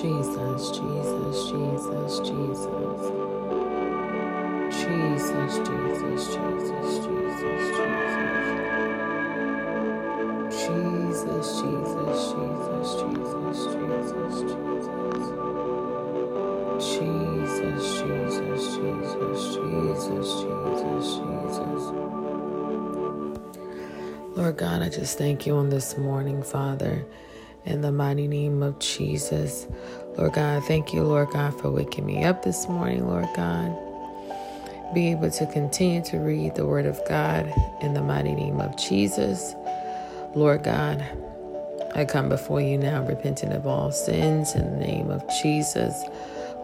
Jesus, Jesus, Jesus, Jesus. Jesus, Jesus, Jesus, Jesus, Jesus. Jesus, Jesus, Jesus, Jesus, Jesus, Jesus. Jesus, Jesus, Jesus, Jesus, Jesus, Jesus. Lord God, I just thank you on this morning, Father, in the mighty name of Jesus. Lord God, thank you, Lord God, for waking me up this morning, Lord God. Be able to continue to read the Word of God in the mighty name of Jesus. Lord God, I come before you now, repenting of all sins in the name of Jesus.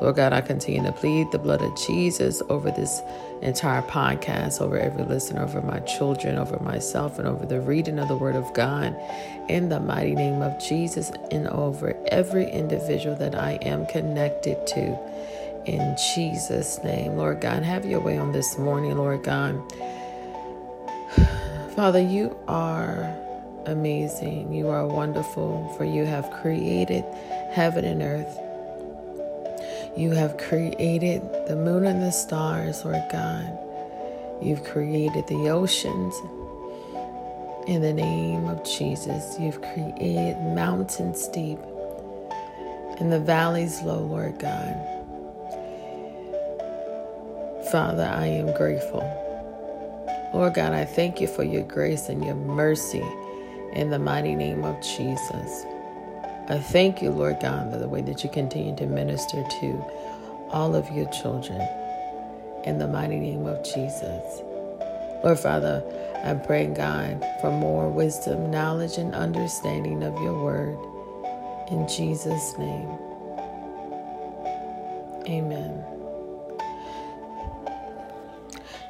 Lord God, I continue to plead the blood of Jesus over this entire podcast, over every listener, over my children, over myself, and over the reading of the Word of God in the mighty name of Jesus, and over every individual that I am connected to. In Jesus' name, Lord God, have your way on this morning, Lord God. Father, you are amazing. You are wonderful, for you have created heaven and earth. You have created the moon and the stars, Lord God. You've created the oceans. In the name of Jesus, you've created mountains deep and the valleys low, Lord God. Father, I am grateful. Lord God, I thank you for your grace and your mercy in the mighty name of Jesus. I thank you, Lord God, for the way that you continue to minister to all of your children in the mighty name of Jesus. Lord Father, I'm praying, God, for more wisdom, knowledge, and understanding of your word. In Jesus' name, amen.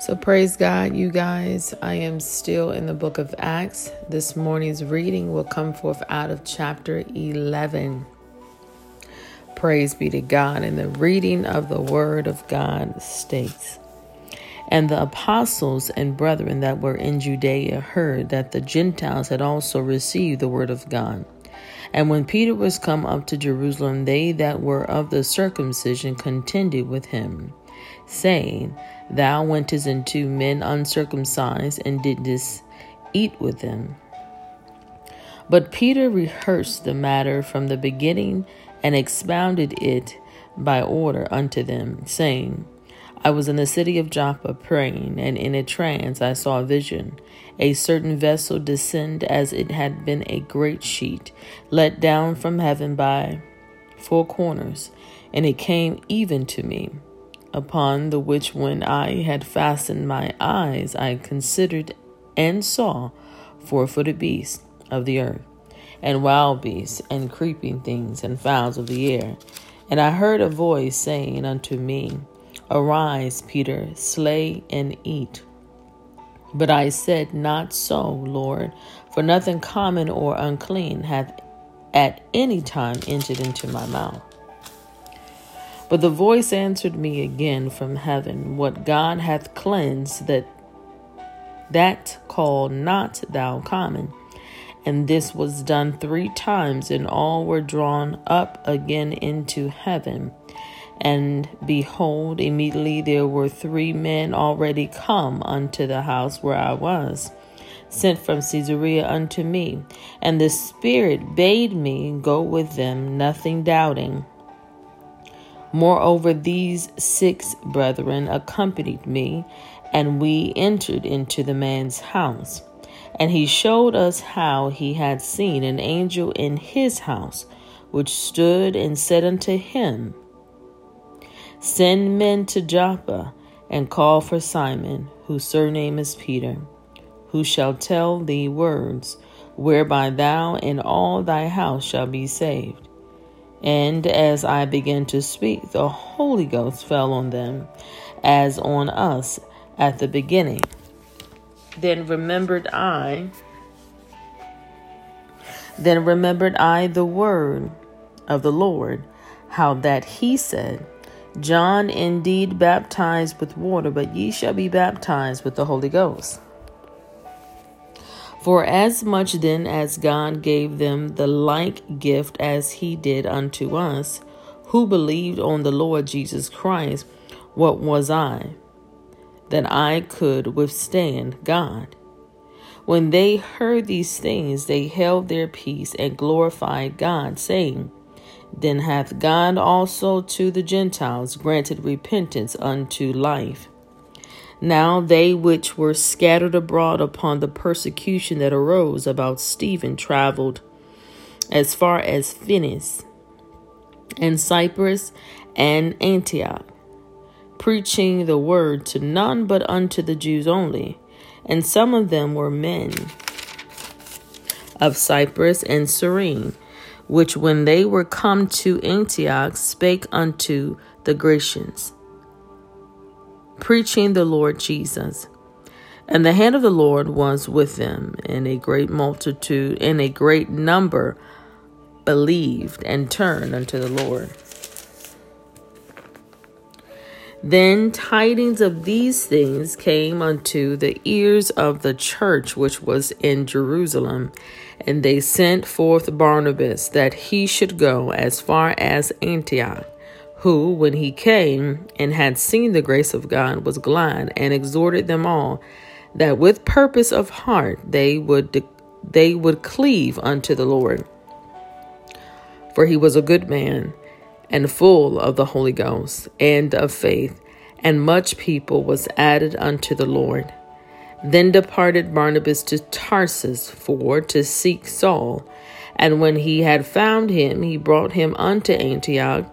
So, praise God, you guys. I am still in the book of Acts. This morning's reading will come forth out of chapter 11. Praise be to God. And the reading of the word of God states And the apostles and brethren that were in Judea heard that the Gentiles had also received the word of God. And when Peter was come up to Jerusalem, they that were of the circumcision contended with him, saying, Thou wentest into men uncircumcised and didst eat with them. But Peter rehearsed the matter from the beginning and expounded it by order unto them, saying, I was in the city of Joppa praying, and in a trance I saw a vision, a certain vessel descend as it had been a great sheet, let down from heaven by four corners, and it came even to me upon the which when I had fastened my eyes, I considered and saw four footed beasts of the earth, and wild beasts, and creeping things, and fowls of the air. And I heard a voice saying unto me, Arise, Peter, slay and eat. But I said, Not so, Lord, for nothing common or unclean hath at any time entered into my mouth. But the voice answered me again from heaven, What God hath cleansed, that that call not thou common. And this was done three times, and all were drawn up again into heaven. And behold, immediately there were three men already come unto the house where I was, sent from Caesarea unto me. And the Spirit bade me go with them, nothing doubting. Moreover, these six brethren accompanied me, and we entered into the man's house. And he showed us how he had seen an angel in his house, which stood and said unto him, Send men to Joppa, and call for Simon, whose surname is Peter, who shall tell thee words, whereby thou and all thy house shall be saved. And as I began to speak, the Holy Ghost fell on them as on us at the beginning. Then remembered I, then remembered I the word of the Lord, how that he said, John indeed baptized with water, but ye shall be baptized with the Holy Ghost. For as much then as God gave them the like gift as he did unto us, who believed on the Lord Jesus Christ, what was I that I could withstand God? When they heard these things, they held their peace and glorified God, saying, Then hath God also to the Gentiles granted repentance unto life. Now they which were scattered abroad upon the persecution that arose about Stephen traveled as far as Phoenice and Cyprus and Antioch, preaching the word to none but unto the Jews only. And some of them were men of Cyprus and Cyrene, which when they were come to Antioch spake unto the Grecians, preaching the Lord Jesus. And the hand of the Lord was with them, and a great multitude and a great number believed and turned unto the Lord. Then tidings of these things came unto the ears of the church which was in Jerusalem, and they sent forth Barnabas that he should go as far as Antioch. Who, when he came and had seen the grace of God, was glad and exhorted them all that with purpose of heart they would they would cleave unto the Lord. For he was a good man and full of the Holy Ghost and of faith, and much people was added unto the Lord. Then departed Barnabas to Tarsus for to seek Saul, and when he had found him, he brought him unto Antioch.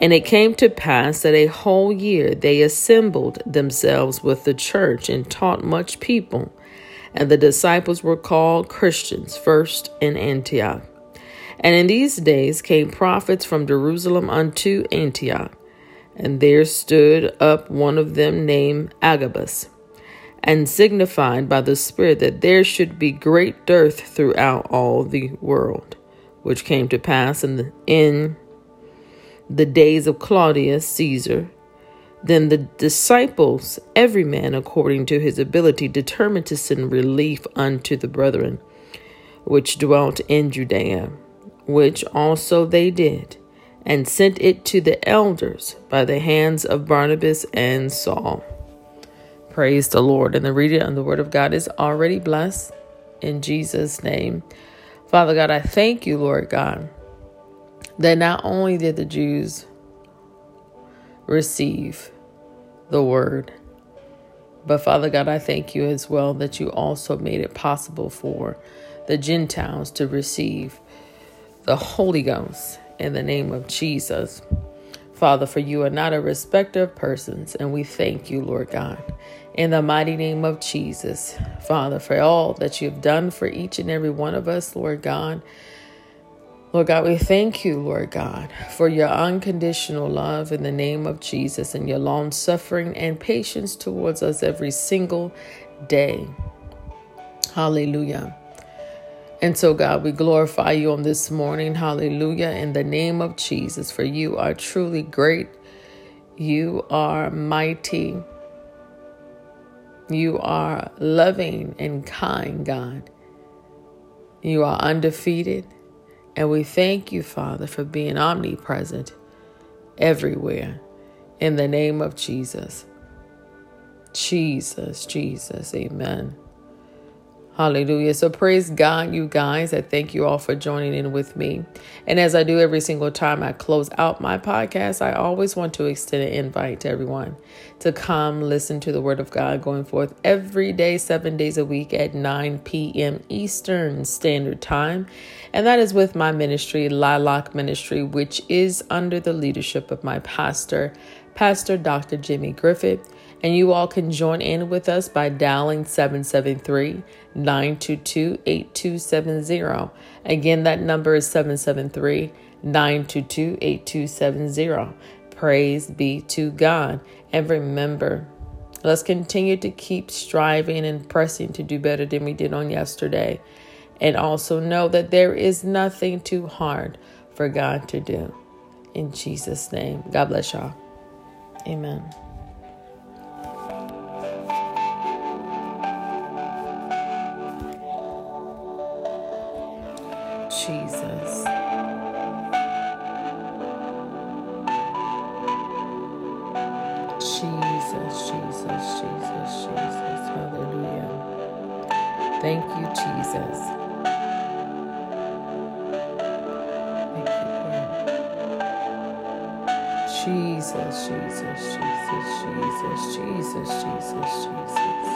And it came to pass that a whole year they assembled themselves with the church and taught much people. And the disciples were called Christians first in Antioch. And in these days came prophets from Jerusalem unto Antioch. And there stood up one of them named Agabus, and signified by the Spirit that there should be great dearth throughout all the world, which came to pass in the, in the days of Claudius Caesar. Then the disciples, every man according to his ability, determined to send relief unto the brethren which dwelt in Judea which also they did, and sent it to the elders by the hands of Barnabas and Saul. Praise the Lord. And the reading of the Word of God is already blessed in Jesus' name. Father God, I thank you, Lord God, that not only did the Jews receive the Word, but Father God, I thank you as well that you also made it possible for the Gentiles to receive the Holy Ghost in the name of Jesus. Father, for you are not a respecter of persons, and we thank you, Lord God, in the mighty name of Jesus. Father, for all that you have done for each and every one of us, Lord God. Lord God, we thank you, Lord God, for your unconditional love in the name of Jesus and your long suffering and patience towards us every single day. Hallelujah. And so, God, we glorify you on this morning. Hallelujah. In the name of Jesus, for you are truly great. You are mighty. You are loving and kind, God. You are undefeated. And we thank you, Father, for being omnipresent everywhere. In the name of Jesus. Jesus, Jesus. Amen. Hallelujah. So praise God, you guys. I thank you all for joining in with me. And as I do every single time I close out my podcast, I always want to extend an invite to everyone to come listen to the word of God going forth every day, seven days a week at 9 p.m. Eastern Standard Time. And that is with my ministry, Lilac Ministry, which is under the leadership of my pastor, Pastor Dr. Jimmy Griffith. And you all can join in with us by dialing 773 922 8270. Again, that number is 773 922 8270. Praise be to God. And remember, let's continue to keep striving and pressing to do better than we did on yesterday. And also know that there is nothing too hard for God to do. In Jesus' name, God bless y'all. Amen. Jesus. Jesus, Jesus, Jesus, Jesus. Hallelujah. Thank you, Jesus. Thank you, Jesus, Jesus, Jesus, Jesus, Jesus, Jesus, Jesus.